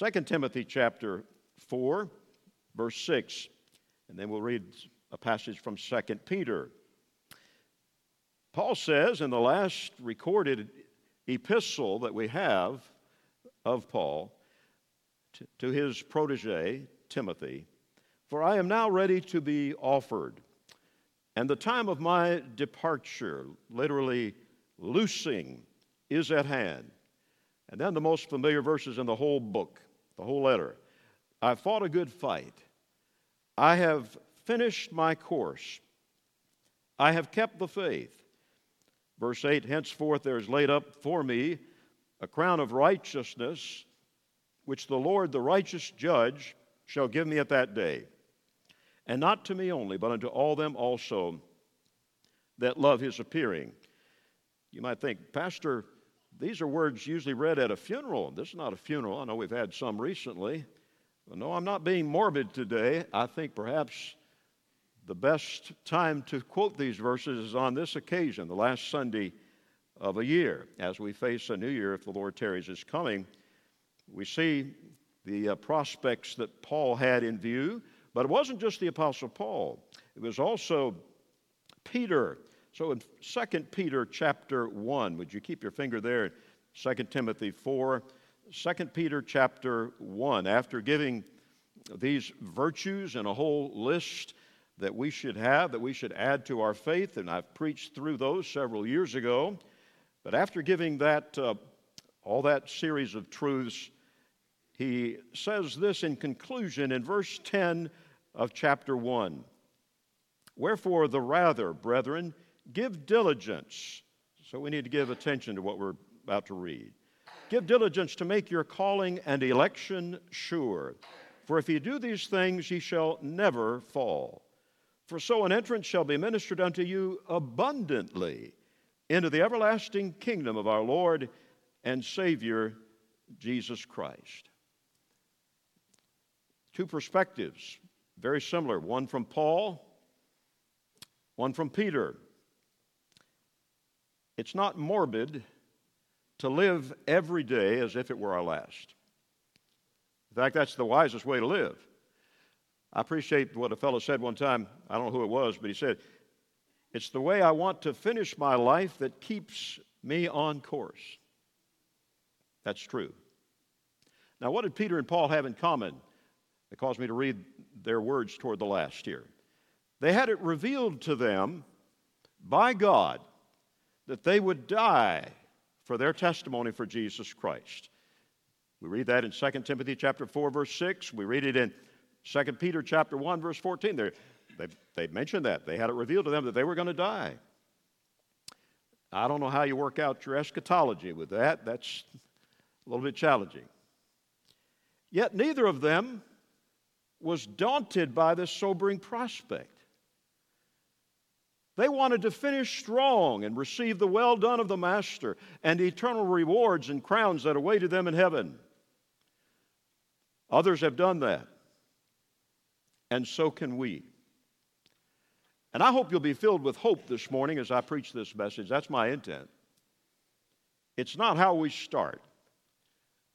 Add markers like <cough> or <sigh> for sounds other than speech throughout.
2 Timothy chapter 4, verse 6, and then we'll read a passage from 2 Peter. Paul says in the last recorded epistle that we have of Paul to, to his protege, Timothy, For I am now ready to be offered, and the time of my departure, literally loosing, is at hand. And then the most familiar verses in the whole book, the whole letter. I fought a good fight. I have finished my course. I have kept the faith. Verse 8 Henceforth there is laid up for me a crown of righteousness, which the Lord, the righteous judge, shall give me at that day. And not to me only, but unto all them also that love his appearing. You might think, Pastor, these are words usually read at a funeral. This is not a funeral. I know we've had some recently. But no, I'm not being morbid today. I think perhaps the best time to quote these verses is on this occasion, the last Sunday of a year. As we face a new year, if the Lord tarries is coming, we see the uh, prospects that Paul had in view. But it wasn't just the Apostle Paul, it was also Peter. So in 2 Peter chapter 1, would you keep your finger there? 2 Timothy 4, 2 Peter chapter 1, after giving these virtues and a whole list that we should have, that we should add to our faith, and I've preached through those several years ago. But after giving that, uh, all that series of truths, he says this in conclusion in verse 10 of chapter 1 Wherefore, the rather, brethren, give diligence. So we need to give attention to what we're about to read. Give diligence to make your calling and election sure. For if ye do these things, ye shall never fall. For so an entrance shall be ministered unto you abundantly into the everlasting kingdom of our Lord and Savior, Jesus Christ. Two perspectives, very similar one from Paul, one from Peter. It's not morbid to live every day as if it were our last. In fact, that's the wisest way to live. I appreciate what a fellow said one time. I don't know who it was, but he said, It's the way I want to finish my life that keeps me on course. That's true. Now, what did Peter and Paul have in common that caused me to read their words toward the last here? They had it revealed to them by God that they would die for their testimony for Jesus Christ. We read that in 2 Timothy chapter 4 verse 6. We read it in 2 Peter chapter 1, verse 14, they they mentioned that. They had it revealed to them that they were going to die. I don't know how you work out your eschatology with that. That's a little bit challenging. Yet neither of them was daunted by this sobering prospect. They wanted to finish strong and receive the well done of the Master and eternal rewards and crowns that awaited them in heaven. Others have done that and so can we. And I hope you'll be filled with hope this morning as I preach this message. That's my intent. It's not how we start,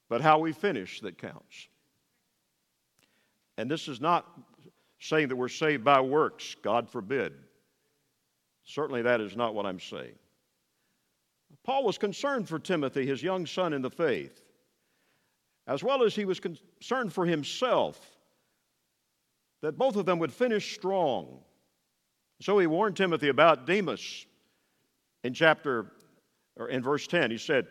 but how we finish that counts. And this is not saying that we're saved by works, God forbid. Certainly, that is not what I'm saying. Paul was concerned for Timothy, his young son in the faith, as well as he was concerned for himself that both of them would finish strong. So he warned Timothy about Demas in chapter or in verse 10. He said,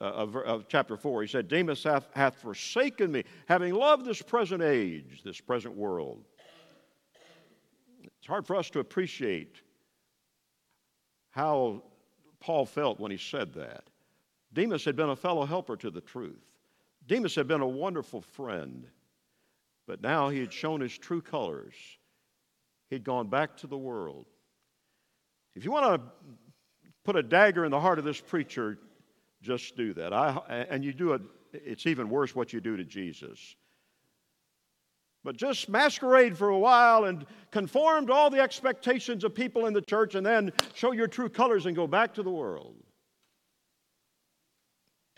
uh, of, of, chapter 4, he said, Demas hath, hath forsaken me, having loved this present age, this present world. It's hard for us to appreciate how Paul felt when he said that. Demas had been a fellow helper to the truth. Demas had been a wonderful friend. But now he had shown his true colors. He'd gone back to the world. If you want to put a dagger in the heart of this preacher, just do that. I, and you do it, it's even worse what you do to Jesus. But just masquerade for a while and conform to all the expectations of people in the church and then show your true colors and go back to the world.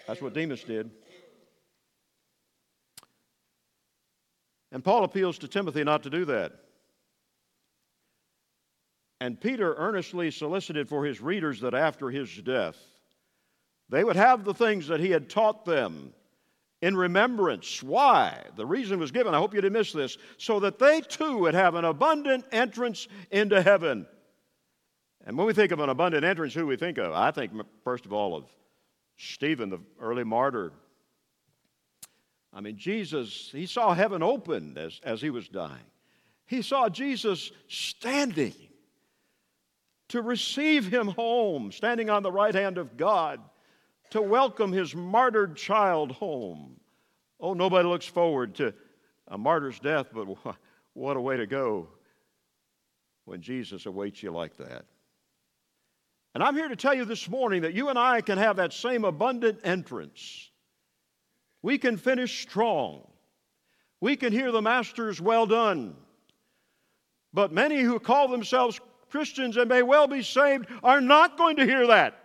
That's what Demas did. And Paul appeals to Timothy not to do that. And Peter earnestly solicited for his readers that after his death, they would have the things that he had taught them in remembrance. Why? The reason was given, I hope you didn't miss this, so that they too would have an abundant entrance into heaven. And when we think of an abundant entrance, who do we think of? I think, first of all, of Stephen, the early martyr. I mean, Jesus, he saw heaven opened as, as he was dying. He saw Jesus standing to receive him home, standing on the right hand of God to welcome his martyred child home. Oh, nobody looks forward to a martyr's death, but <laughs> what a way to go when Jesus awaits you like that. And I'm here to tell you this morning that you and I can have that same abundant entrance. We can finish strong. We can hear the Master's well done. But many who call themselves Christians and may well be saved are not going to hear that.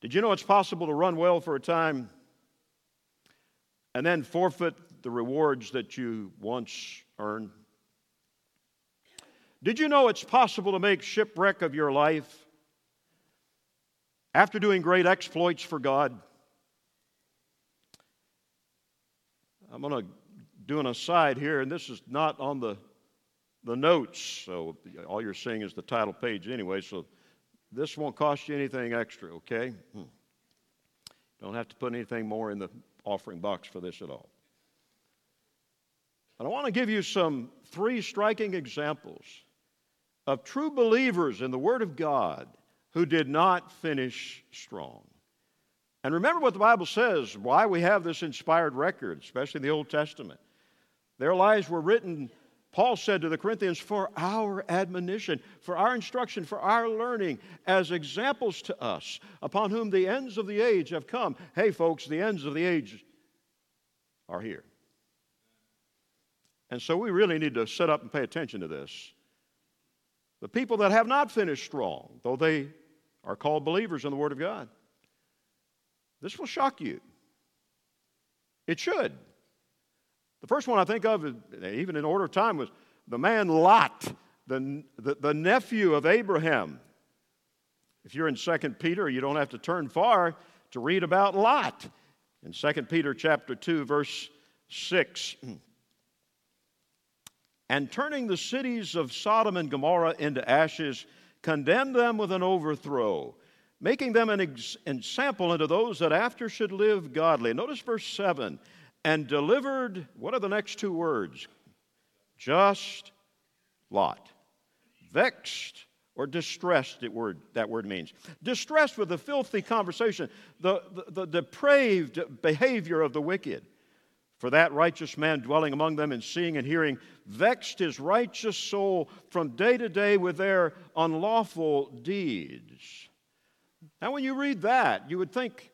Did you know it's possible to run well for a time and then forfeit the rewards that you once earned? Did you know it's possible to make shipwreck of your life after doing great exploits for God? I'm going to do an aside here, and this is not on the, the notes, so all you're seeing is the title page anyway, so this won't cost you anything extra, okay? Hmm. Don't have to put anything more in the offering box for this at all. But I want to give you some three striking examples of true believers in the Word of God who did not finish strong. And remember what the Bible says, why we have this inspired record, especially in the Old Testament. Their lives were written Paul said to the Corinthians, for our admonition, for our instruction, for our learning, as examples to us, upon whom the ends of the age have come. Hey, folks, the ends of the age are here. And so we really need to sit up and pay attention to this. The people that have not finished strong, though they are called believers in the Word of God, this will shock you. It should. The first one I think of, even in order of time, was the man Lot, the, the, the nephew of Abraham. If you're in 2 Peter, you don't have to turn far to read about Lot. In 2 Peter chapter 2, verse 6. And turning the cities of Sodom and Gomorrah into ashes, condemned them with an overthrow, making them an example unto those that after should live godly. Notice verse 7 and delivered, what are the next two words? Just Lot. Vexed or distressed, that word, that word means. Distressed with the filthy conversation, the, the, the depraved behavior of the wicked. For that righteous man dwelling among them and seeing and hearing vexed his righteous soul from day to day with their unlawful deeds. Now, when you read that, you would think,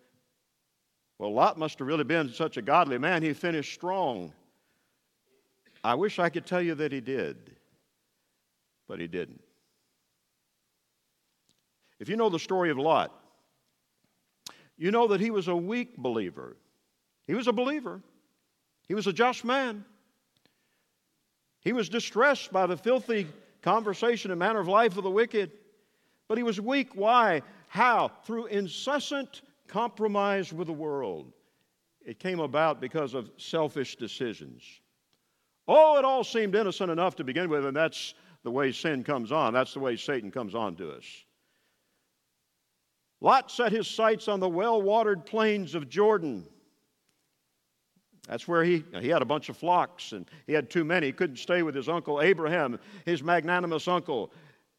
well, Lot must have really been such a godly man, he finished strong. I wish I could tell you that he did, but he didn't. If you know the story of Lot, you know that he was a weak believer. He was a believer, he was a just man. He was distressed by the filthy conversation and manner of life of the wicked, but he was weak. Why? How? Through incessant compromise with the world. It came about because of selfish decisions. Oh, it all seemed innocent enough to begin with, and that's the way sin comes on. That's the way Satan comes on to us. Lot set his sights on the well watered plains of Jordan. That's where he, he had a bunch of flocks, and he had too many. He couldn't stay with his uncle Abraham, his magnanimous uncle,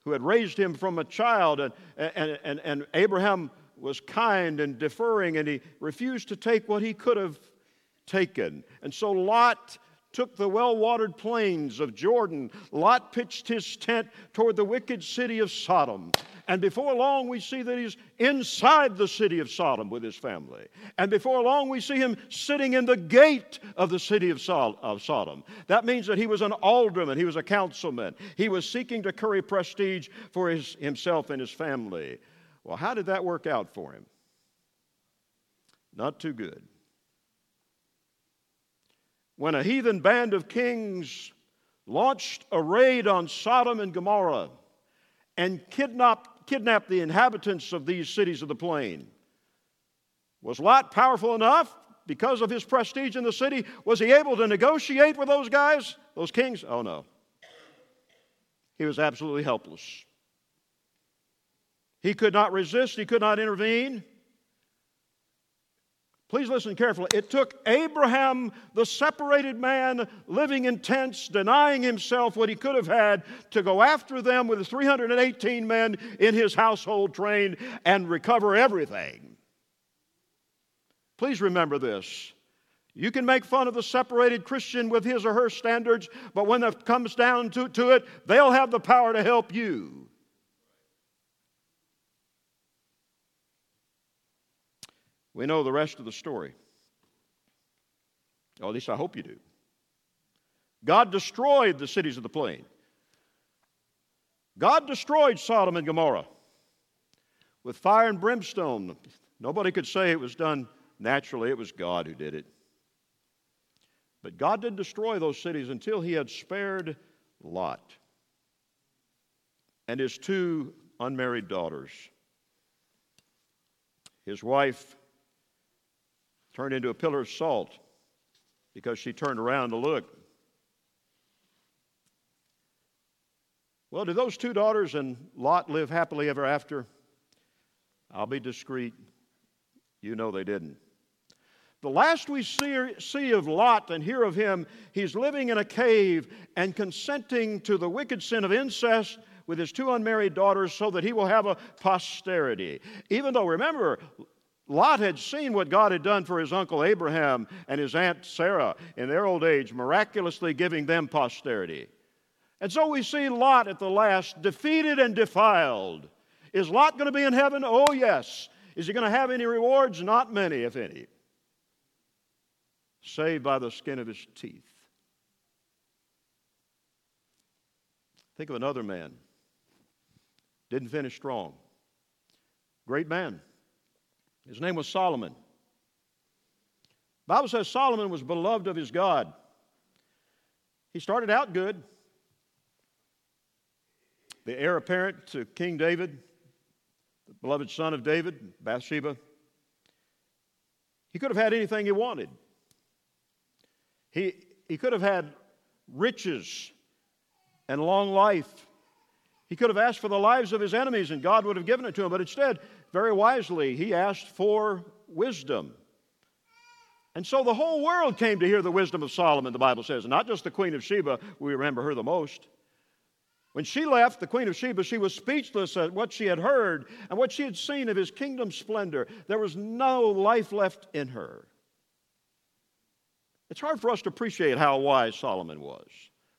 who had raised him from a child. And, and, and, and Abraham was kind and deferring, and he refused to take what he could have taken. And so Lot took the well watered plains of Jordan. Lot pitched his tent toward the wicked city of Sodom. And before long, we see that he's inside the city of Sodom with his family. And before long, we see him sitting in the gate of the city of, Sodom. That means that he was an alderman, he was a councilman. He was seeking to curry prestige for his, himself and his family. Well, how did that work out for him? Not too good. when a heathen band of kings launched a raid on Sodom and Gomorrah and kidnapped, kidnapped the inhabitants of these cities of the plain. Was Lot powerful enough because of his prestige in the city? Was he able to negotiate with those guys, those kings? Oh no. He was absolutely helpless. He could not resist, he could not intervene. Please listen carefully. It took Abraham, the separated man, living in tents, denying himself what he could have had, to go after them with 318 men in his household train and recover everything. Please remember this. You can make fun of the separated Christian with his or her standards, but when it comes down to, to it, they'll have the power to help you. We know the rest of the story. Or at least I hope you do. God destroyed the cities of the plain. God destroyed Sodom and Gomorrah with fire and brimstone. Nobody could say it was done naturally, it was God who did it. But God didn't destroy those cities until He had spared Lot and his two unmarried daughters. His wife turned into a pillar of salt because she turned around to look. Well, do those two daughters and Lot live happily ever after? I'll be discreet. You know they didn't. The last we see, see of Lot and hear of him, he's living in a cave and consenting to the wicked sin of incest with his two unmarried daughters so that he will have a posterity. Even though, remember, Lot had seen what God had done for his uncle Abraham and his aunt Sarah in their old age, miraculously giving them posterity. And so we see Lot at the last defeated and defiled. Is Lot going to be in heaven? Oh, yes. Is he going to have any rewards? Not many, if any. Saved by the skin of his teeth. Think of another man. Didn't finish strong. Great man. His name was Solomon. Bible says Solomon was beloved of his God. He started out good. The heir apparent to King David, the beloved son of David, Bathsheba. He could have had anything he wanted. He, he could have had riches and long life. He could have asked for the lives of his enemies and God would have given it to him, but instead, very wisely, he asked for wisdom. And so the whole world came to hear the wisdom of Solomon, the Bible says, not just the Queen of Sheba, we remember her the most. When she left, the Queen of Sheba, she was speechless at what she had heard and what she had seen of his kingdom splendor. There was no life left in her. It's hard for us to appreciate how wise Solomon was.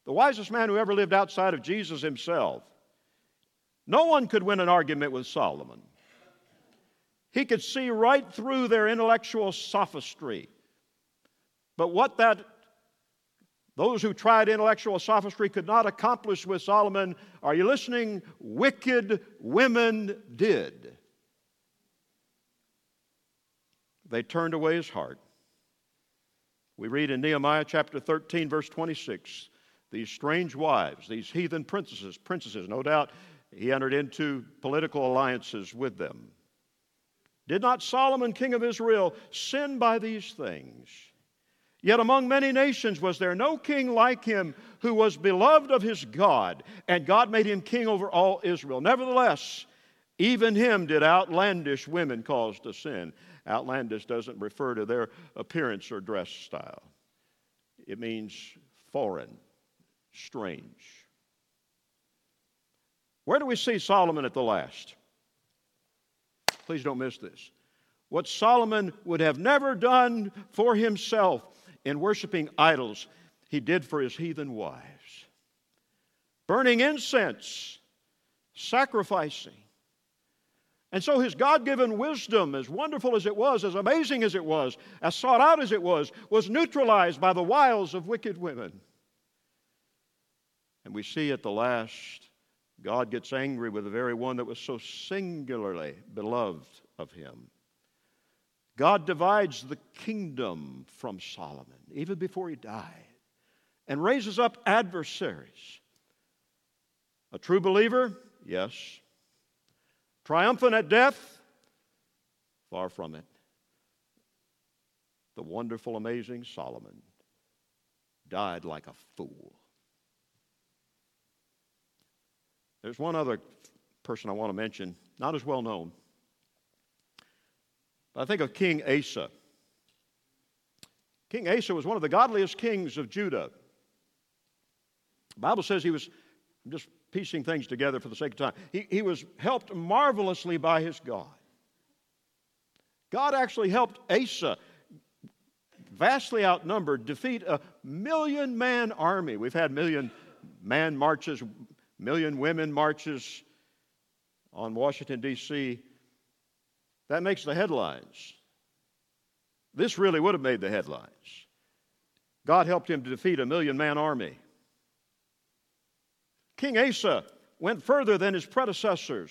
The wisest man who ever lived outside of Jesus himself. No one could win an argument with Solomon. He could see right through their intellectual sophistry. But what that those who tried intellectual sophistry could not accomplish with Solomon, are you listening? Wicked women did. They turned away his heart. We read in Nehemiah chapter 13, verse 26, these strange wives, these heathen princesses, princesses, no doubt he entered into political alliances with them. Did not Solomon, king of Israel, sin by these things? Yet among many nations was there no king like him who was beloved of his God, and God made him king over all Israel. Nevertheless, even him did outlandish women cause to sin. Outlandish doesn't refer to their appearance or dress style, it means foreign, strange. Where do we see Solomon at the last? Please don't miss this. What Solomon would have never done for himself in worshiping idols, he did for his heathen wives. Burning incense, sacrificing. And so his God given wisdom, as wonderful as it was, as amazing as it was, as sought out as it was, was neutralized by the wiles of wicked women. And we see at the last God gets angry with the very one that was so singularly beloved of him. God divides the kingdom from Solomon, even before he died, and raises up adversaries. A true believer? Yes. Triumphant at death? Far from it. The wonderful, amazing Solomon died like a fool. There's one other person I want to mention, not as well known. But I think of King Asa. King Asa was one of the godliest kings of Judah. The Bible says he was, I'm just piecing things together for the sake of time, he, he was helped marvelously by his God. God actually helped Asa, vastly outnumbered, defeat a million man army. We've had million man marches, million women marches on Washington, D.C. That makes the headlines. This really would have made the headlines. God helped him to defeat a million man army. King Asa went further than his predecessors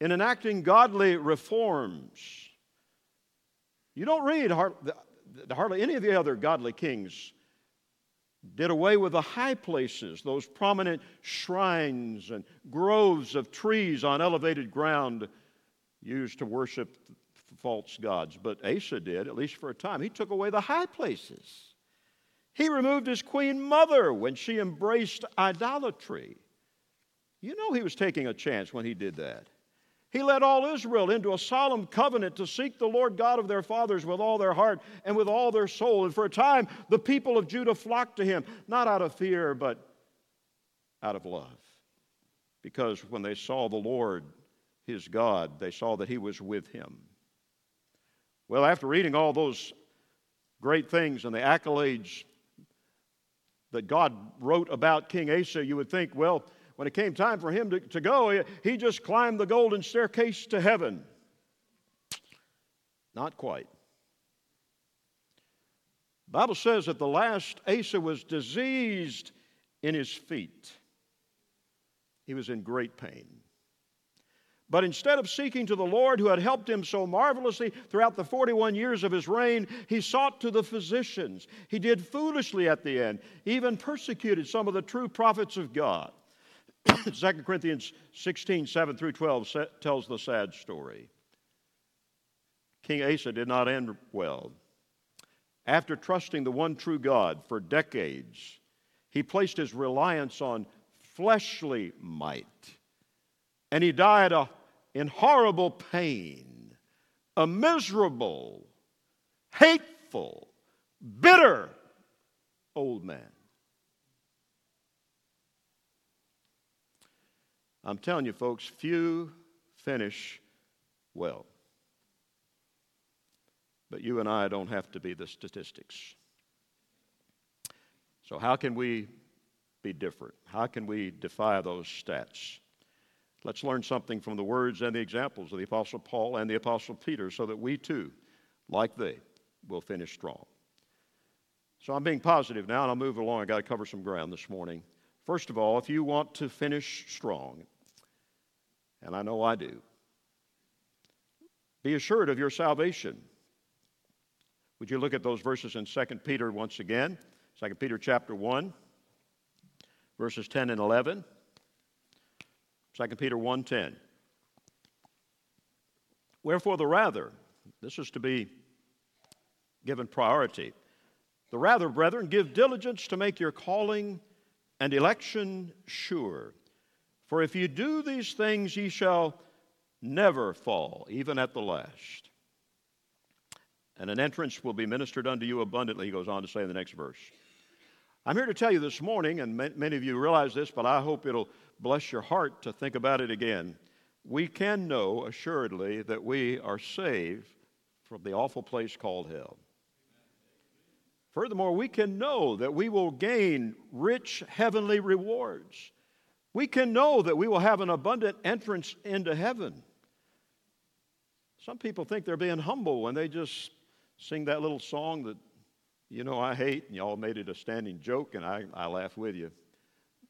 in enacting godly reforms. You don't read hardly any of the other godly kings did away with the high places, those prominent shrines and groves of trees on elevated ground used to worship false gods. But Asa did, at least for a time. He took away the high places. He removed his queen mother when she embraced idolatry. You know he was taking a chance when he did that. He led all Israel into a solemn covenant to seek the Lord God of their fathers with all their heart and with all their soul. And for a time, the people of Judah flocked to him, not out of fear, but out of love. Because when they saw the Lord, his God, they saw that he was with him. Well, after reading all those great things and the accolades that God wrote about King Asa, you would think, well, when it came time for him to, to go, he just climbed the golden staircase to heaven. Not quite. The Bible says that the last Asa was diseased in his feet. He was in great pain. But instead of seeking to the Lord who had helped him so marvelously throughout the 41 years of his reign, he sought to the physicians. He did foolishly at the end, he even persecuted some of the true prophets of God. <coughs> 2 Corinthians 16, 7 through 12 tells the sad story. King Asa did not end well. After trusting the one true God for decades, he placed his reliance on fleshly might. And he died a, in horrible pain, a miserable, hateful, bitter old man. I'm telling you, folks, few finish well. But you and I don't have to be the statistics. So, how can we be different? How can we defy those stats? Let's learn something from the words and the examples of the Apostle Paul and the Apostle Peter so that we too, like they, will finish strong. So I'm being positive now, and I'll move along. I've got to cover some ground this morning. First of all, if you want to finish strong, and I know I do. Be assured of your salvation. Would you look at those verses in 2 Peter once again? 2 Peter chapter 1, verses 10 and 11. 2 Peter 1:10. Wherefore the rather, this is to be given priority. The rather, brethren, give diligence to make your calling and election sure. For if you do these things, ye shall never fall, even at the last. And an entrance will be ministered unto you abundantly, he goes on to say in the next verse. I'm here to tell you this morning, and many of you realize this, but I hope it'll bless your heart to think about it again. We can know assuredly that we are saved from the awful place called hell. Furthermore, we can know that we will gain rich heavenly rewards we can know that we will have an abundant entrance into heaven. Some people think they're being humble when they just sing that little song that, you know, I hate, and y'all made it a standing joke, and I, I laugh with you.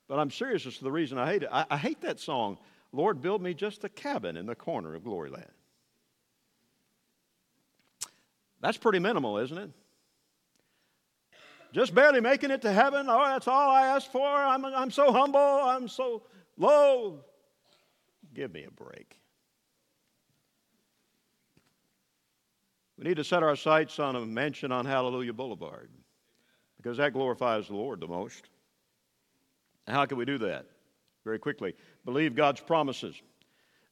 But I'm serious as to the reason I hate it. I, I hate that song, Lord, build me just a cabin in the corner of Gloryland. That's pretty minimal, isn't it? Just barely making it to heaven. Oh, that's all I asked for. I'm, I'm so humble. I'm so low. Give me a break. We need to set our sights on a mansion on Hallelujah Boulevard because that glorifies the Lord the most. How can we do that? Very quickly, believe God's promises.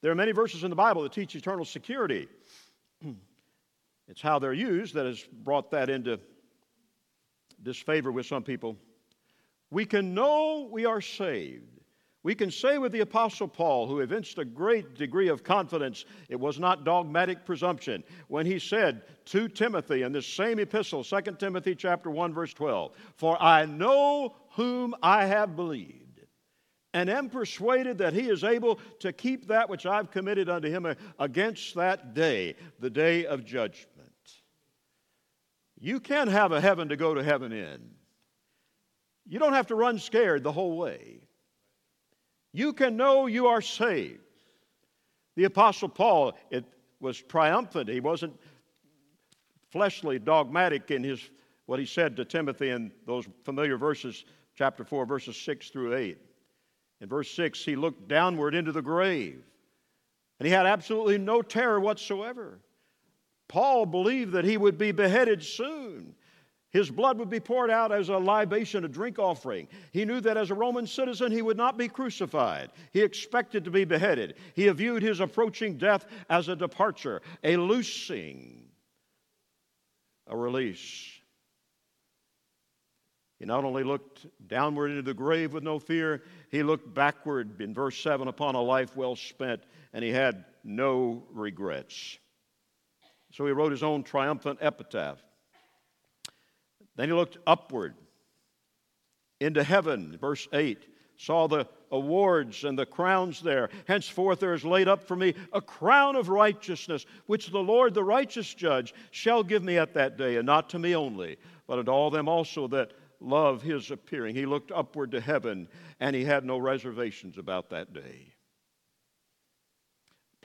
There are many verses in the Bible that teach eternal security. <clears throat> it's how they're used that has brought that into disfavor with some people. We can know we are saved we can say with the Apostle Paul, who evinced a great degree of confidence, it was not dogmatic presumption, when he said to Timothy in this same epistle, 2 Timothy chapter 1, verse 12, For I know whom I have believed, and am persuaded that he is able to keep that which I've committed unto him against that day, the day of judgment. You can have a heaven to go to heaven in. You don't have to run scared the whole way you can know you are saved. The Apostle Paul, it was triumphant. He wasn't fleshly, dogmatic in his what he said to Timothy in those familiar verses, chapter 4, verses 6 through 8. In verse 6, he looked downward into the grave, and he had absolutely no terror whatsoever. Paul believed that he would be beheaded soon. His blood would be poured out as a libation, a drink offering. He knew that as a Roman citizen, he would not be crucified. He expected to be beheaded. He viewed his approaching death as a departure, a loosing, a release. He not only looked downward into the grave with no fear, he looked backward in verse 7 upon a life well spent, and he had no regrets. So he wrote his own triumphant epitaph. Then he looked upward into heaven, verse 8, saw the awards and the crowns there. Henceforth there is laid up for me a crown of righteousness, which the Lord, the righteous judge, shall give me at that day, and not to me only, but unto all them also that love his appearing. He looked upward to heaven, and he had no reservations about that day.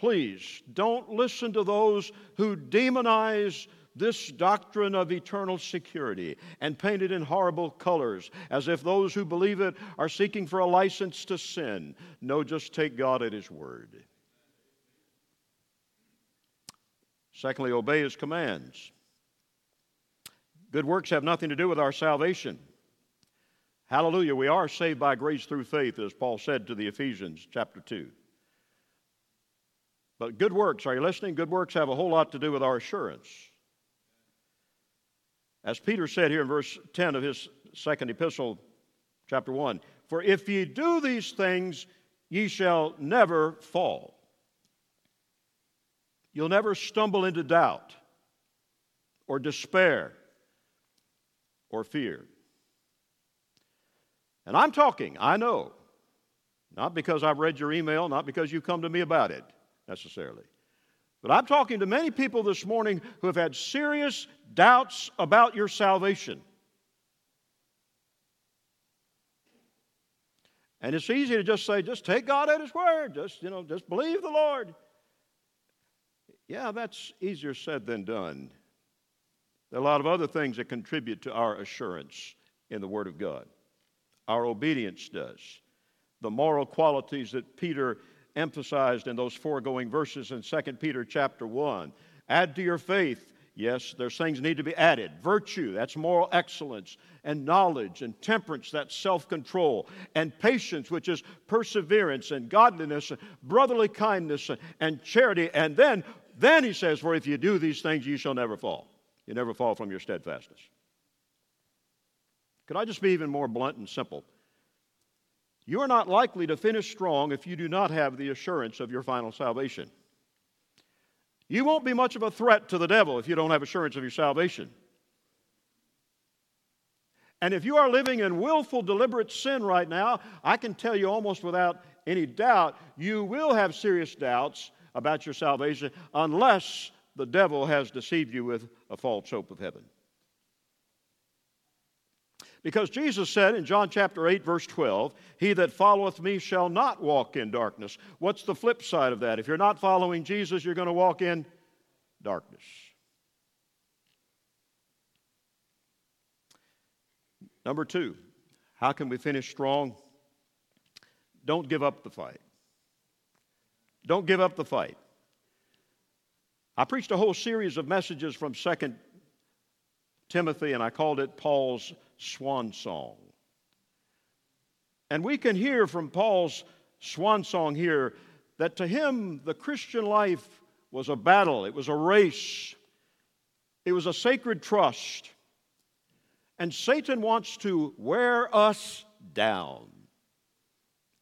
Please don't listen to those who demonize this doctrine of eternal security and paint it in horrible colors as if those who believe it are seeking for a license to sin. No, just take God at His word. Secondly, obey His commands. Good works have nothing to do with our salvation. Hallelujah, we are saved by grace through faith, as Paul said to the Ephesians, chapter 2. But good works, are you listening? Good works have a whole lot to do with our assurance. As Peter said here in verse 10 of his second epistle, chapter 1 For if ye do these things, ye shall never fall. You'll never stumble into doubt or despair or fear. And I'm talking, I know, not because I've read your email, not because you've come to me about it necessarily. But I'm talking to many people this morning who have had serious doubts about your salvation. And it's easy to just say, just take God at His word. Just, you know, just believe the Lord. Yeah, that's easier said than done. There are a lot of other things that contribute to our assurance in the Word of God. Our obedience does. The moral qualities that Peter emphasized in those foregoing verses in 2 Peter chapter 1. Add to your faith, yes, there's things need to be added. Virtue, that's moral excellence, and knowledge, and temperance, that's self control, and patience, which is perseverance, and godliness, and brotherly kindness, and charity. And then, then he says, For if you do these things, you shall never fall. You never fall from your steadfastness. Could I just be even more blunt and simple? You are not likely to finish strong if you do not have the assurance of your final salvation. You won't be much of a threat to the devil if you don't have assurance of your salvation. And if you are living in willful, deliberate sin right now, I can tell you almost without any doubt, you will have serious doubts about your salvation unless the devil has deceived you with a false hope of heaven. Because Jesus said in John chapter 8, verse 12, He that followeth me shall not walk in darkness. What's the flip side of that? If you're not following Jesus, you're going to walk in darkness. Number two, how can we finish strong? Don't give up the fight. Don't give up the fight. I preached a whole series of messages from Second Timothy, and I called it Paul's Swan Song. And we can hear from Paul's swan song here that to him the Christian life was a battle, it was a race, it was a sacred trust. And Satan wants to wear us down.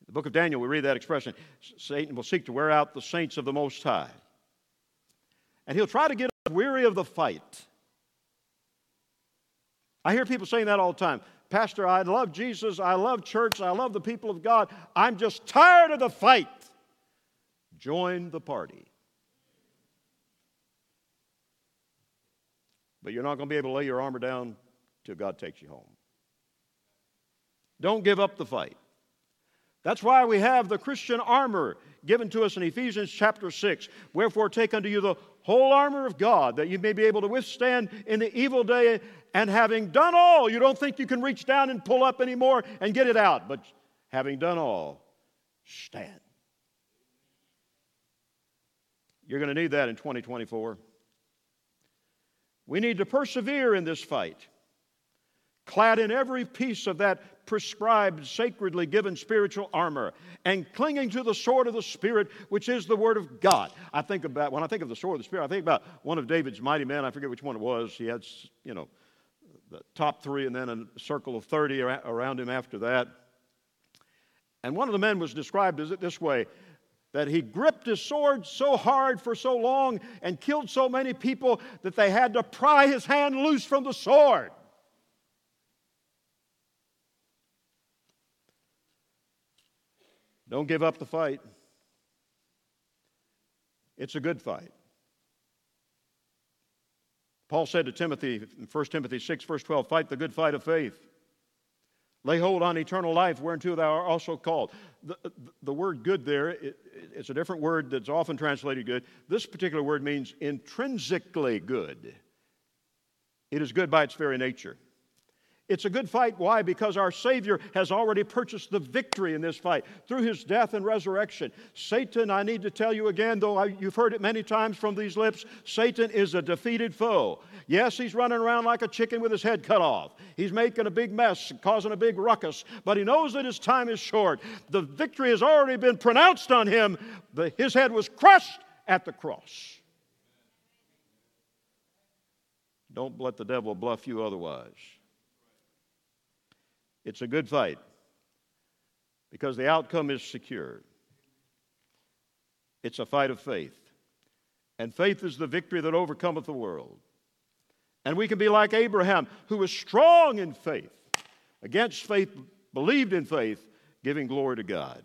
In the book of Daniel, we read that expression Satan will seek to wear out the saints of the Most High. And he'll try to get us weary of the fight. I hear people saying that all the time. Pastor, I love Jesus, I love church, I love the people of God. I'm just tired of the fight. Join the party. But you're not going to be able to lay your armor down till God takes you home. Don't give up the fight. That's why we have the Christian armor given to us in Ephesians chapter 6. Wherefore, take unto you the whole armor of God, that you may be able to withstand in the evil day. And having done all, you don't think you can reach down and pull up anymore and get it out, but having done all, stand. You're going to need that in 2024. We need to persevere in this fight clad in every piece of that prescribed, sacredly given spiritual armor, and clinging to the sword of the Spirit, which is the Word of God. I think about, when I think of the sword of the Spirit, I think about one of David's mighty men. I forget which one it was. He had, you know, the top three and then a circle of 30 around him after that. And one of the men was described as it this way that he gripped his sword so hard for so long and killed so many people that they had to pry his hand loose from the sword. Don't give up the fight. It's a good fight. Paul said to Timothy in 1 Timothy 6, verse 12, Fight the good fight of faith. Lay hold on eternal life, whereunto thou art also called. The, the word good there, it, it's a different word that's often translated good. This particular word means intrinsically good. It is good by its very nature. It's a good fight. Why? Because our Savior has already purchased the victory in this fight through his death and resurrection. Satan, I need to tell you again, though I, you've heard it many times from these lips, Satan is a defeated foe. Yes, he's running around like a chicken with his head cut off. He's making a big mess, causing a big ruckus, but he knows that his time is short. The victory has already been pronounced on him. The, his head was crushed at the cross. Don't let the devil bluff you otherwise. It's a good fight because the outcome is secure. It's a fight of faith. And faith is the victory that overcometh the world. And we can be like Abraham, who was strong in faith, against faith, believed in faith, giving glory to God.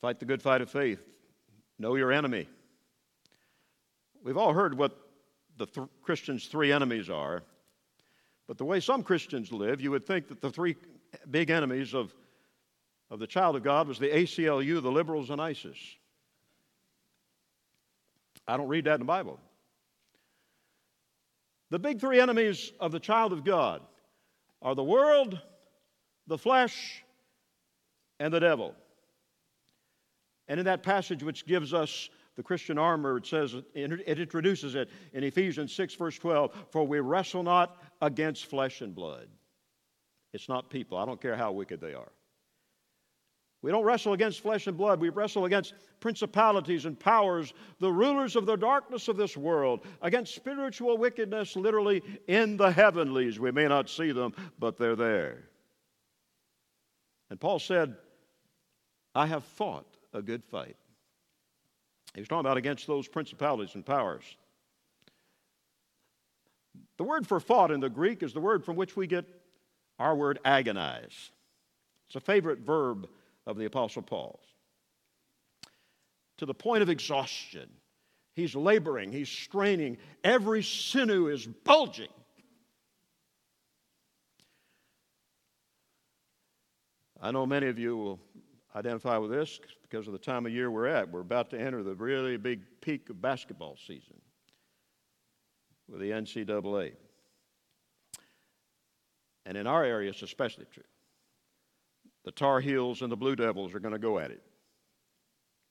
Fight the good fight of faith. Know your enemy. We've all heard what the th- Christians' three enemies are but the way some Christians live, you would think that the three big enemies of, of the child of God was the ACLU, the liberals, and ISIS. I don't read that in the Bible. The big three enemies of the child of God are the world, the flesh, and the devil. And in that passage, which gives us the Christian armor, it says, it introduces it in Ephesians 6, verse 12, for we wrestle not against flesh and blood. It's not people. I don't care how wicked they are. We don't wrestle against flesh and blood. We wrestle against principalities and powers, the rulers of the darkness of this world, against spiritual wickedness literally in the heavenlies. We may not see them, but they're there. And Paul said, I have fought a good fight. He's talking about against those principalities and powers. The word for fought in the Greek is the word from which we get our word agonize. It's a favorite verb of the Apostle Paul's. To the point of exhaustion. He's laboring, he's straining, every sinew is bulging. I know many of you will identify with this because of the time of year we're at. We're about to enter the really big peak of basketball season with the NCAA. And in our area, it's especially true. The Tar Heels and the Blue Devils are going to go at it.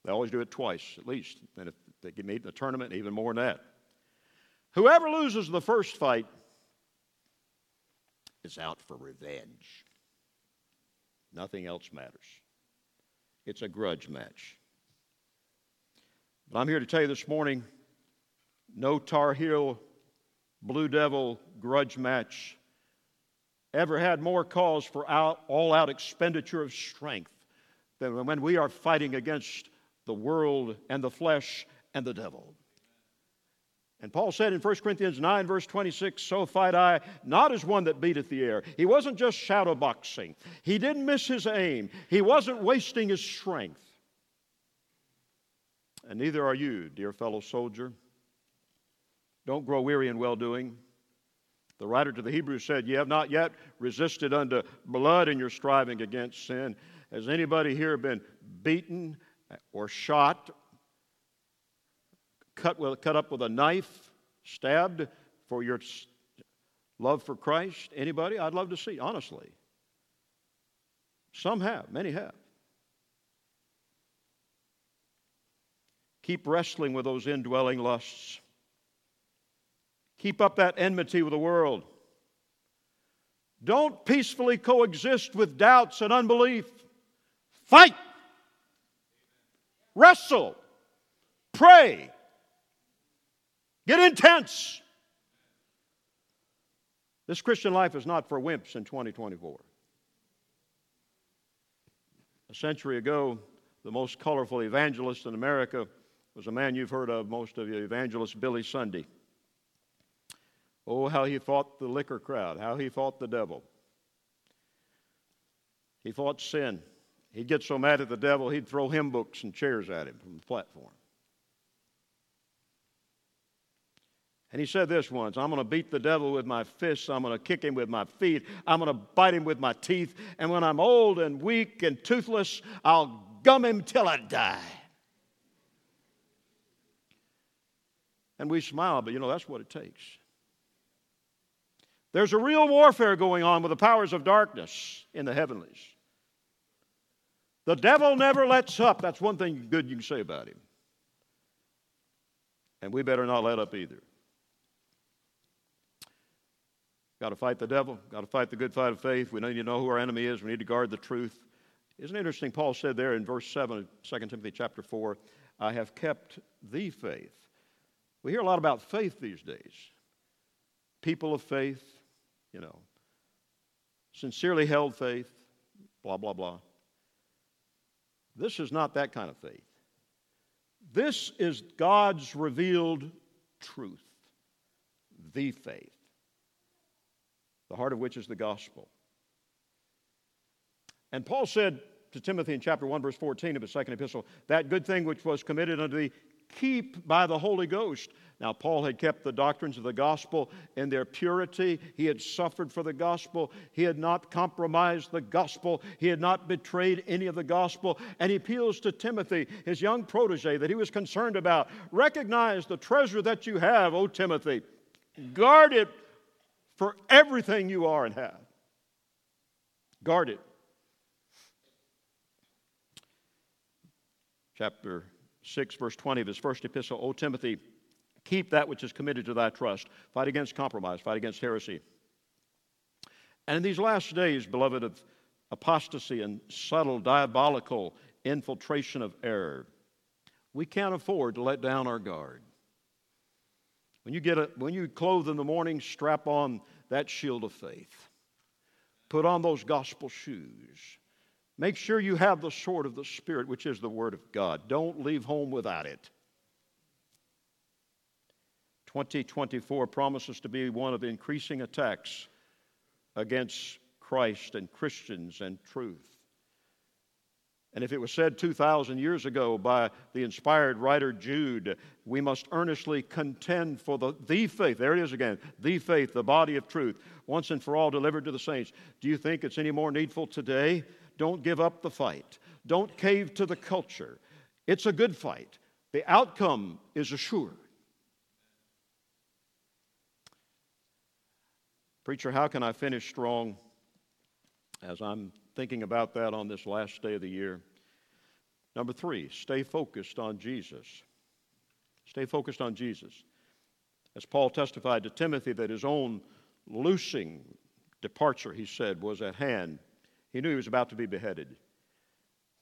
They always do it twice, at least. And if they can meet in the tournament, even more than that. Whoever loses the first fight is out for revenge. Nothing else matters. It's a grudge match. But I'm here to tell you this morning no Tar Heel, Blue Devil grudge match ever had more cause for all out expenditure of strength than when we are fighting against the world and the flesh and the devil. And Paul said in 1 Corinthians 9, verse 26, So fight I, not as one that beateth the air. He wasn't just shadow boxing, he didn't miss his aim, he wasn't wasting his strength. And neither are you, dear fellow soldier. Don't grow weary in well doing. The writer to the Hebrews said, You have not yet resisted unto blood in your striving against sin. Has anybody here been beaten or shot cut, with, cut up with a knife, stabbed for your love for Christ? Anybody? I'd love to see, honestly. Some have, many have. Keep wrestling with those indwelling lusts. Keep up that enmity with the world. Don't peacefully coexist with doubts and unbelief. Fight. Wrestle. Pray. Get intense. This Christian life is not for wimps in 2024. A century ago, the most colorful evangelist in America was a man you've heard of, most of you, evangelist Billy Sunday. Oh, how he fought the liquor crowd, how he fought the devil. He fought sin. He'd get so mad at the devil, he'd throw hymn books and chairs at him from the platform. And he said this once I'm going to beat the devil with my fists. I'm going to kick him with my feet. I'm going to bite him with my teeth. And when I'm old and weak and toothless, I'll gum him till I die. And we smile, but you know, that's what it takes. There's a real warfare going on with the powers of darkness in the heavenlies. The devil never lets up. That's one thing good you can say about him. And we better not let up either. Got to fight the devil. Got to fight the good fight of faith. We need to know who our enemy is. We need to guard the truth. Isn't it interesting? Paul said there in verse 7 of 2 Timothy chapter 4, I have kept the faith. We hear a lot about faith these days. People of faith, you know, sincerely held faith, blah, blah, blah. This is not that kind of faith. This is God's revealed truth, the faith the heart of which is the gospel. And Paul said to Timothy in chapter 1, verse 14 of his second epistle, that good thing which was committed unto thee, keep by the Holy Ghost. Now, Paul had kept the doctrines of the gospel in their purity. He had suffered for the gospel. He had not compromised the gospel. He had not betrayed any of the gospel. And he appeals to Timothy, his young protege, that he was concerned about. Recognize the treasure that you have, O Timothy. Guard it for everything you are and have. Guard it. Chapter 6, verse 20 of his first epistle, O Timothy, keep that which is committed to thy trust. Fight against compromise, fight against heresy. And in these last days, beloved, of apostasy and subtle diabolical infiltration of error, we can't afford to let down our guard. When you get a, when you clothe in the morning, strap on that shield of faith. Put on those gospel shoes. Make sure you have the sword of the Spirit, which is the Word of God. Don't leave home without it. 2024 promises to be one of increasing attacks against Christ and Christians and truth. And if it was said 2,000 years ago by the inspired writer Jude, we must earnestly contend for the, the faith. There it is again the faith, the body of truth, once and for all delivered to the saints. Do you think it's any more needful today? Don't give up the fight, don't cave to the culture. It's a good fight, the outcome is assured. Preacher, how can I finish strong? as I'm thinking about that on this last day of the year. Number three, stay focused on Jesus. Stay focused on Jesus. As Paul testified to Timothy that his own loosing departure, he said, was at hand, he knew he was about to be beheaded.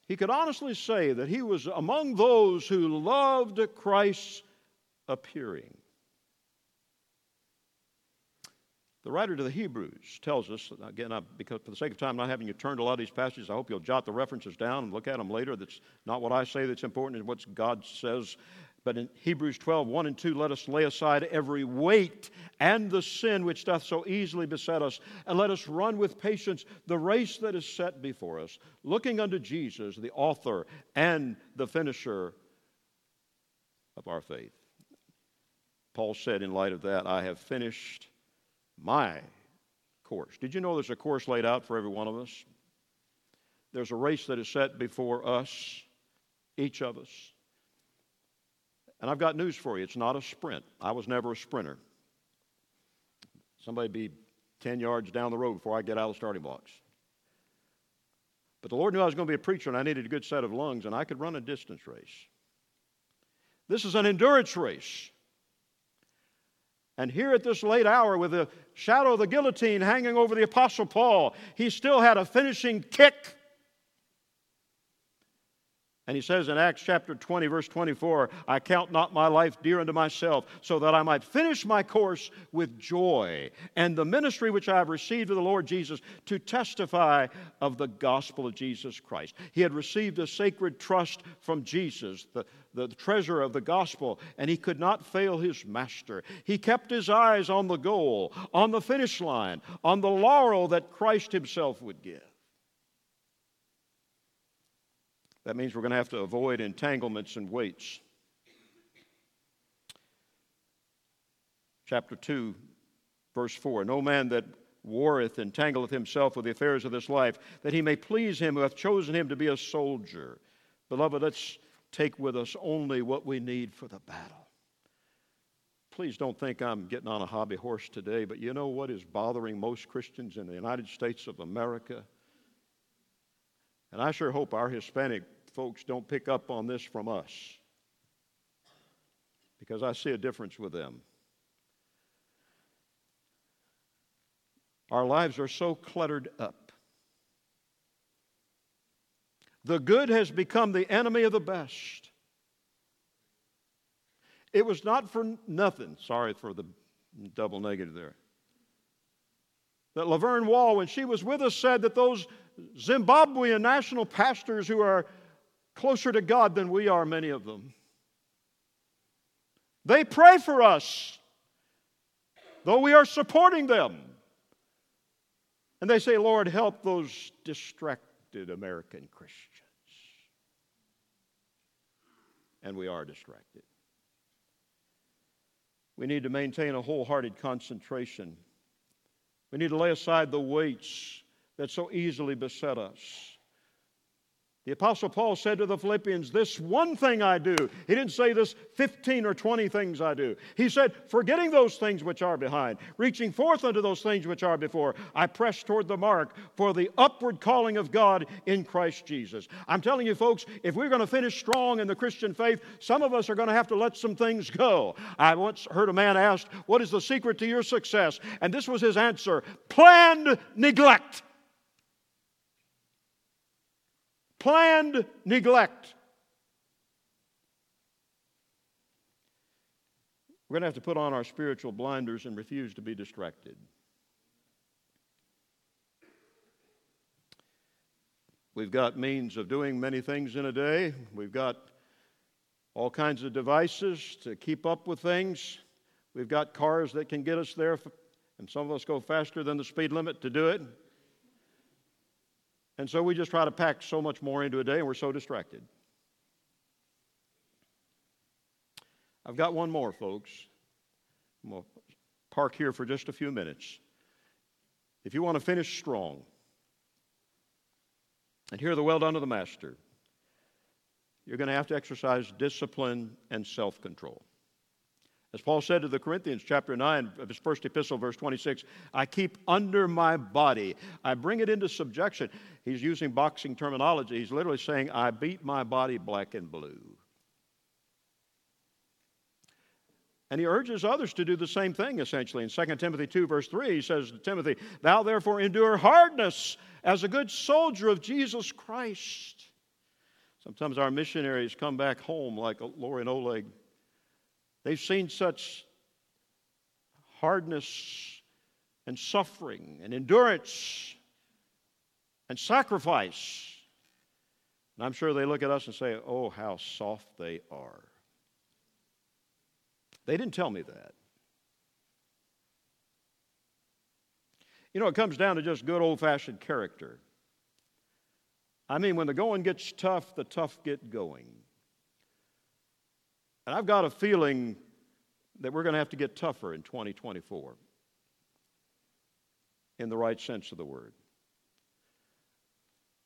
He could honestly say that he was among those who loved Christ's appearing. The writer to the Hebrews tells us, again, I, because for the sake of time, not having you turn to a lot of these passages, I hope you'll jot the references down and look at them later. That's not what I say that's important, it's what God says. But in Hebrews 12, 1 and 2, let us lay aside every weight and the sin which doth so easily beset us, and let us run with patience the race that is set before us, looking unto Jesus, the author and the finisher of our faith. Paul said, in light of that, I have finished my course. Did you know there's a course laid out for every one of us? There's a race that is set before us, each of us. And I've got news for you it's not a sprint. I was never a sprinter. Somebody be 10 yards down the road before I get out of the starting blocks. But the Lord knew I was going to be a preacher and I needed a good set of lungs, and I could run a distance race. This is an endurance race. And here at this late hour, with the shadow of the guillotine hanging over the Apostle Paul, he still had a finishing kick and he says in Acts chapter 20, verse 24, I count not my life dear unto myself, so that I might finish my course with joy, and the ministry which I have received of the Lord Jesus to testify of the gospel of Jesus Christ. He had received a sacred trust from Jesus, the, the treasure of the gospel, and he could not fail his master. He kept his eyes on the goal, on the finish line, on the laurel that Christ himself would give. That means we're going to have to avoid entanglements and weights. Chapter 2, verse 4 No man that warreth entangleth himself with the affairs of this life, that he may please him who hath chosen him to be a soldier. Beloved, let's take with us only what we need for the battle. Please don't think I'm getting on a hobby horse today, but you know what is bothering most Christians in the United States of America? And I sure hope our Hispanic folks don't pick up on this from us because I see a difference with them. Our lives are so cluttered up. The good has become the enemy of the best. It was not for nothing, sorry for the double negative there, that Laverne Wall, when she was with us, said that those Zimbabwean national pastors who are closer to God than we are, many of them. They pray for us, though we are supporting them. And they say, Lord, help those distracted American Christians. And we are distracted. We need to maintain a wholehearted concentration. We need to lay aside the weights that so easily beset us. The Apostle Paul said to the Philippians, This one thing I do. He didn't say this 15 or 20 things I do. He said, Forgetting those things which are behind, reaching forth unto those things which are before, I press toward the mark for the upward calling of God in Christ Jesus. I'm telling you, folks, if we're going to finish strong in the Christian faith, some of us are going to have to let some things go. I once heard a man asked, What is the secret to your success? And this was his answer planned neglect. Planned neglect. We're going to have to put on our spiritual blinders and refuse to be distracted. We've got means of doing many things in a day. We've got all kinds of devices to keep up with things. We've got cars that can get us there, and some of us go faster than the speed limit to do it. And so we just try to pack so much more into a day and we're so distracted. I've got one more, folks. I'm going to park here for just a few minutes. If you want to finish strong and hear the well done of the Master, you're going to have to exercise discipline and self control. As Paul said to the Corinthians, chapter 9 of his first epistle, verse 26, I keep under my body. I bring it into subjection. He's using boxing terminology. He's literally saying, I beat my body black and blue. And he urges others to do the same thing, essentially. In 2 Timothy 2, verse 3, he says to Timothy, Thou therefore endure hardness as a good soldier of Jesus Christ. Sometimes our missionaries come back home like Lori and Oleg They've seen such hardness and suffering and endurance and sacrifice. And I'm sure they look at us and say, Oh, how soft they are. They didn't tell me that. You know, it comes down to just good old fashioned character. I mean, when the going gets tough, the tough get going. And I've got a feeling that we're going to have to get tougher in 2024 in the right sense of the word.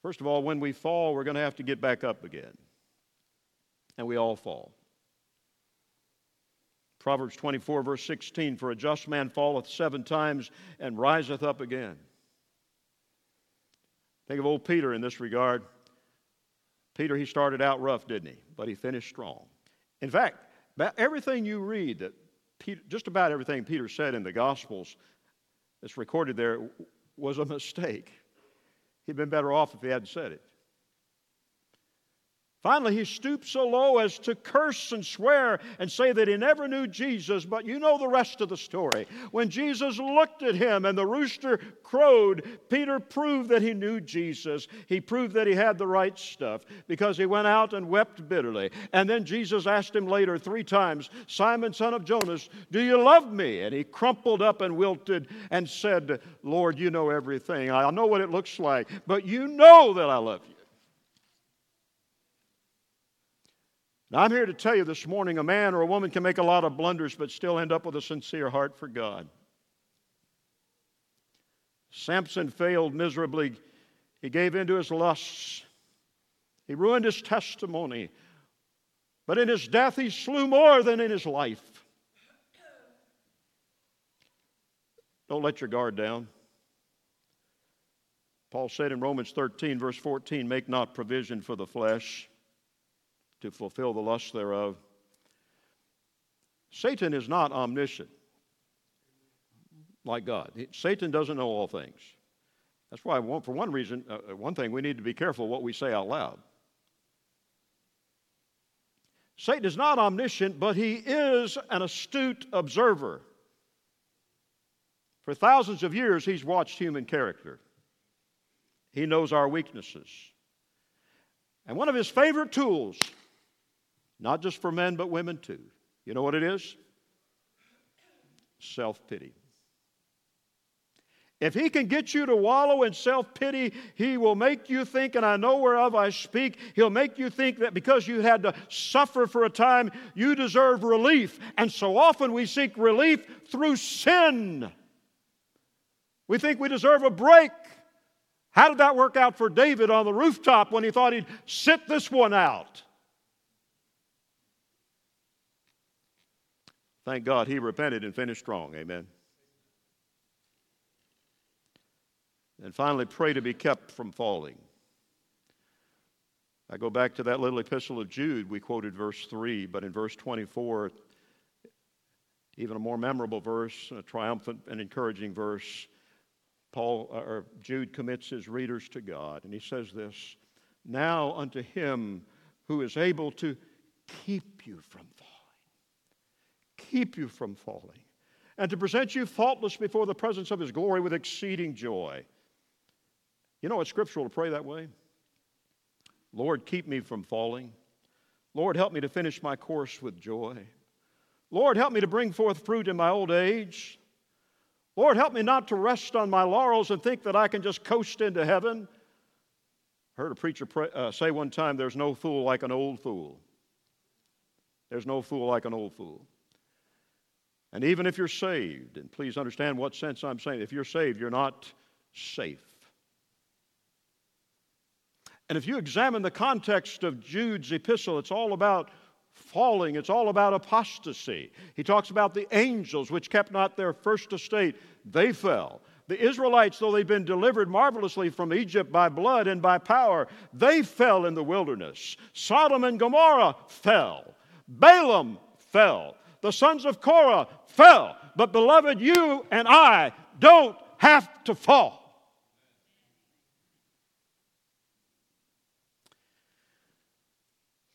First of all, when we fall, we're going to have to get back up again. And we all fall. Proverbs 24, verse 16 For a just man falleth seven times and riseth up again. Think of old Peter in this regard. Peter, he started out rough, didn't he? But he finished strong. In fact, everything you read, that Peter, just about everything Peter said in the Gospels that's recorded there was a mistake. He'd been better off if he hadn't said it. Finally, he stooped so low as to curse and swear and say that he never knew Jesus, but you know the rest of the story. When Jesus looked at him and the rooster crowed, Peter proved that he knew Jesus. He proved that he had the right stuff because he went out and wept bitterly. And then Jesus asked him later three times, Simon, son of Jonas, do you love me? And he crumpled up and wilted and said, Lord, you know everything. I know what it looks like, but you know that I love you. Now, I'm here to tell you this morning a man or a woman can make a lot of blunders but still end up with a sincere heart for God. Samson failed miserably. He gave in to his lusts, he ruined his testimony. But in his death, he slew more than in his life. Don't let your guard down. Paul said in Romans 13, verse 14, Make not provision for the flesh to fulfill the lust thereof. Satan is not omniscient like God. Satan doesn't know all things. That's why, for one reason, uh, uh, one thing, we need to be careful what we say out loud. Satan is not omniscient, but he is an astute observer. For thousands of years, he's watched human character. He knows our weaknesses. And one of his favorite tools not just for men, but women too. You know what it is? Self pity. If he can get you to wallow in self pity, he will make you think, and I know whereof I speak, he'll make you think that because you had to suffer for a time, you deserve relief. And so often we seek relief through sin. We think we deserve a break. How did that work out for David on the rooftop when he thought he'd sit this one out? Thank God he repented and finished strong. Amen. And finally, pray to be kept from falling. I go back to that little epistle of Jude. We quoted verse 3, but in verse 24, even a more memorable verse, a triumphant and encouraging verse, Paul uh, or Jude commits his readers to God, and he says this: "Now unto him who is able to keep you from falling." Keep you from falling, and to present you faultless before the presence of his glory with exceeding joy. You know it's scriptural to pray that way? Lord, keep me from falling. Lord, help me to finish my course with joy. Lord, help me to bring forth fruit in my old age. Lord, help me not to rest on my laurels and think that I can just coast into heaven. I heard a preacher pray, uh, say one time, There's no fool like an old fool. There's no fool like an old fool. And even if you're saved, and please understand what sense I'm saying, if you're saved, you're not safe. And if you examine the context of Jude's epistle, it's all about falling. It's all about apostasy. He talks about the angels which kept not their first estate, they fell. The Israelites, though they'd been delivered marvelously from Egypt by blood and by power, they fell in the wilderness. Sodom and Gomorrah fell. Balaam fell. The sons of Korah fell. But, beloved, you and I don't have to fall.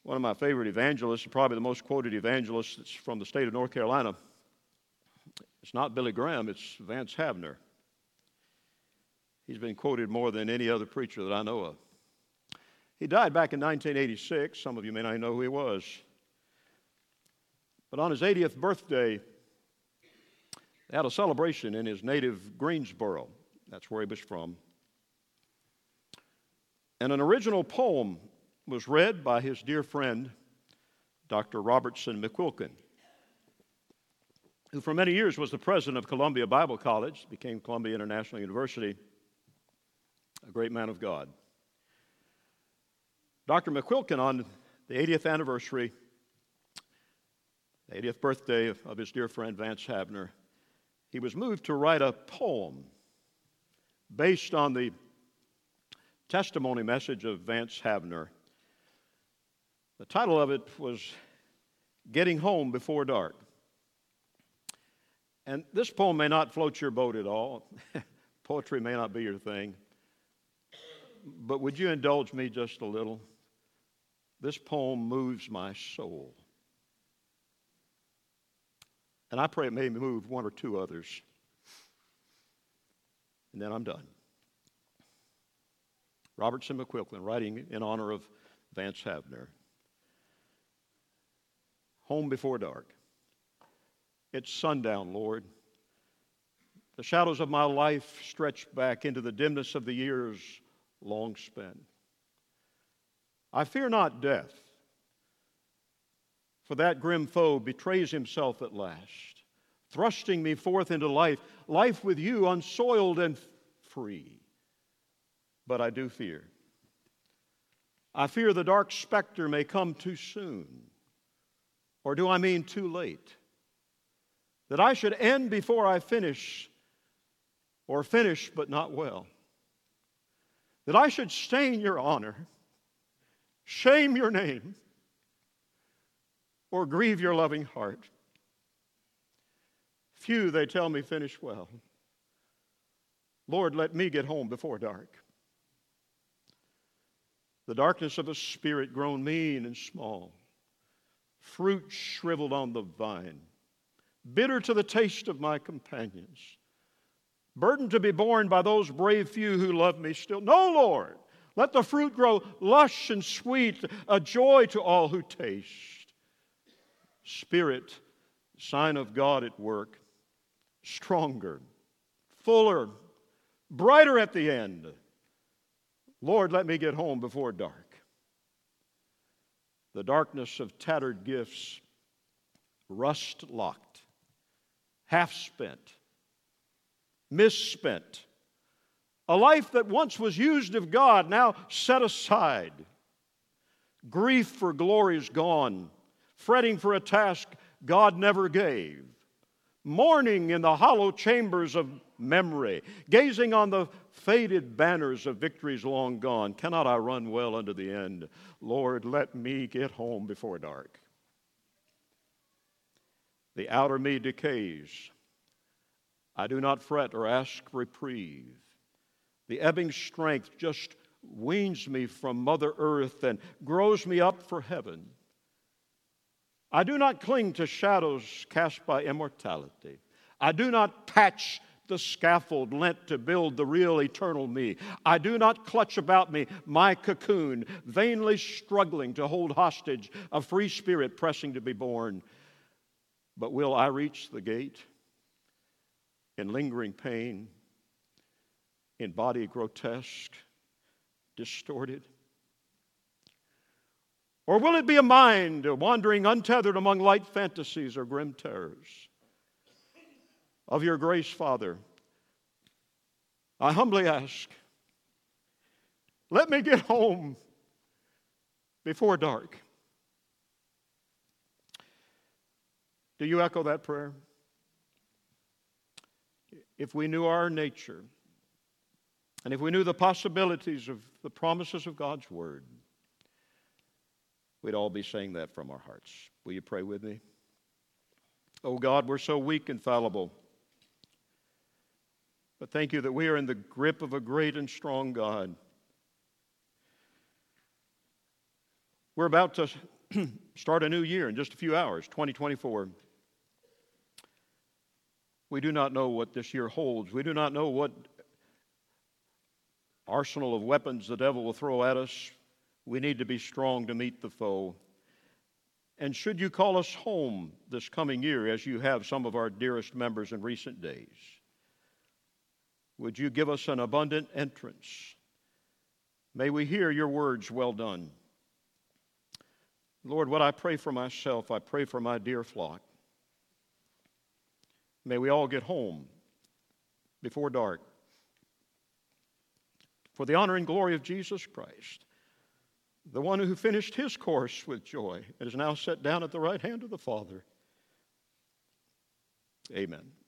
One of my favorite evangelists, probably the most quoted evangelist that's from the state of North Carolina, it's not Billy Graham, it's Vance Havner. He's been quoted more than any other preacher that I know of. He died back in 1986. Some of you may not know who he was. But on his 80th birthday, they had a celebration in his native Greensboro. That's where he was from. And an original poem was read by his dear friend, Dr. Robertson McQuilkin, who for many years was the president of Columbia Bible College, became Columbia International University a great man of God. Dr. McQuilkin, on the 80th anniversary, the 80th birthday of, of his dear friend Vance Havner, he was moved to write a poem based on the testimony message of Vance Havner. The title of it was Getting Home Before Dark. And this poem may not float your boat at all. <laughs> Poetry may not be your thing but would you indulge me just a little? This poem moves my soul. And I pray it may move one or two others. And then I'm done. Robertson McQuilkin, writing in honor of Vance Havner. Home before dark. It's sundown, Lord. The shadows of my life stretch back into the dimness of the years long spent. I fear not death, for that grim foe betrays himself at last, thrusting me forth into life, life with you unsoiled and free. But I do fear. I fear the dark specter may come too soon, or do I mean too late? That I should end before I finish, or finish but not well that I should stain your honor, shame your name, or grieve your loving heart. Few, they tell me, finish well. Lord, let me get home before dark. The darkness of a spirit grown mean and small, fruit shriveled on the vine, bitter to the taste of my companions burden to be borne by those brave few who love me still. No, Lord. Let the fruit grow lush and sweet, a joy to all who taste. Spirit, sign of God at work, stronger, fuller, brighter at the end. Lord, let me get home before dark. The darkness of tattered gifts, rust locked, half spent misspent. A life that once was used of God, now set aside. Grief for glory is gone. Fretting for a task God never gave. Mourning in the hollow chambers of memory. Gazing on the faded banners of victories long gone. Cannot I run well unto the end? Lord, let me get home before dark. The outer me decays. I do not fret or ask reprieve. The ebbing strength just weans me from Mother Earth and grows me up for heaven. I do not cling to shadows cast by immortality. I do not patch the scaffold lent to build the real eternal me. I do not clutch about me my cocoon, vainly struggling to hold hostage a free spirit pressing to be born. But will I reach the gate? in lingering pain, in body grotesque, distorted? Or will it be a mind wandering untethered among light fantasies or grim terrors? Of your grace, Father, I humbly ask, let me get home before dark. Do you echo that prayer? If we knew our nature, and if we knew the possibilities of the promises of God's Word, we'd all be saying that from our hearts. Will you pray with me? Oh God, we're so weak and fallible. But thank you that we are in the grip of a great and strong God. We're about to <clears throat> start a new year in just a few hours, 2024. We do not know what this year holds. We do not know what arsenal of weapons the devil will throw at us. We need to be strong to meet the foe. And should you call us home this coming year, as you have some of our dearest members in recent days, would you give us an abundant entrance? May we hear your words, well done. Lord, what I pray for myself, I pray for my dear flock. May we all get home before dark for the honor and glory of Jesus Christ, the one who finished his course with joy and is now set down at the right hand of the Father. Amen.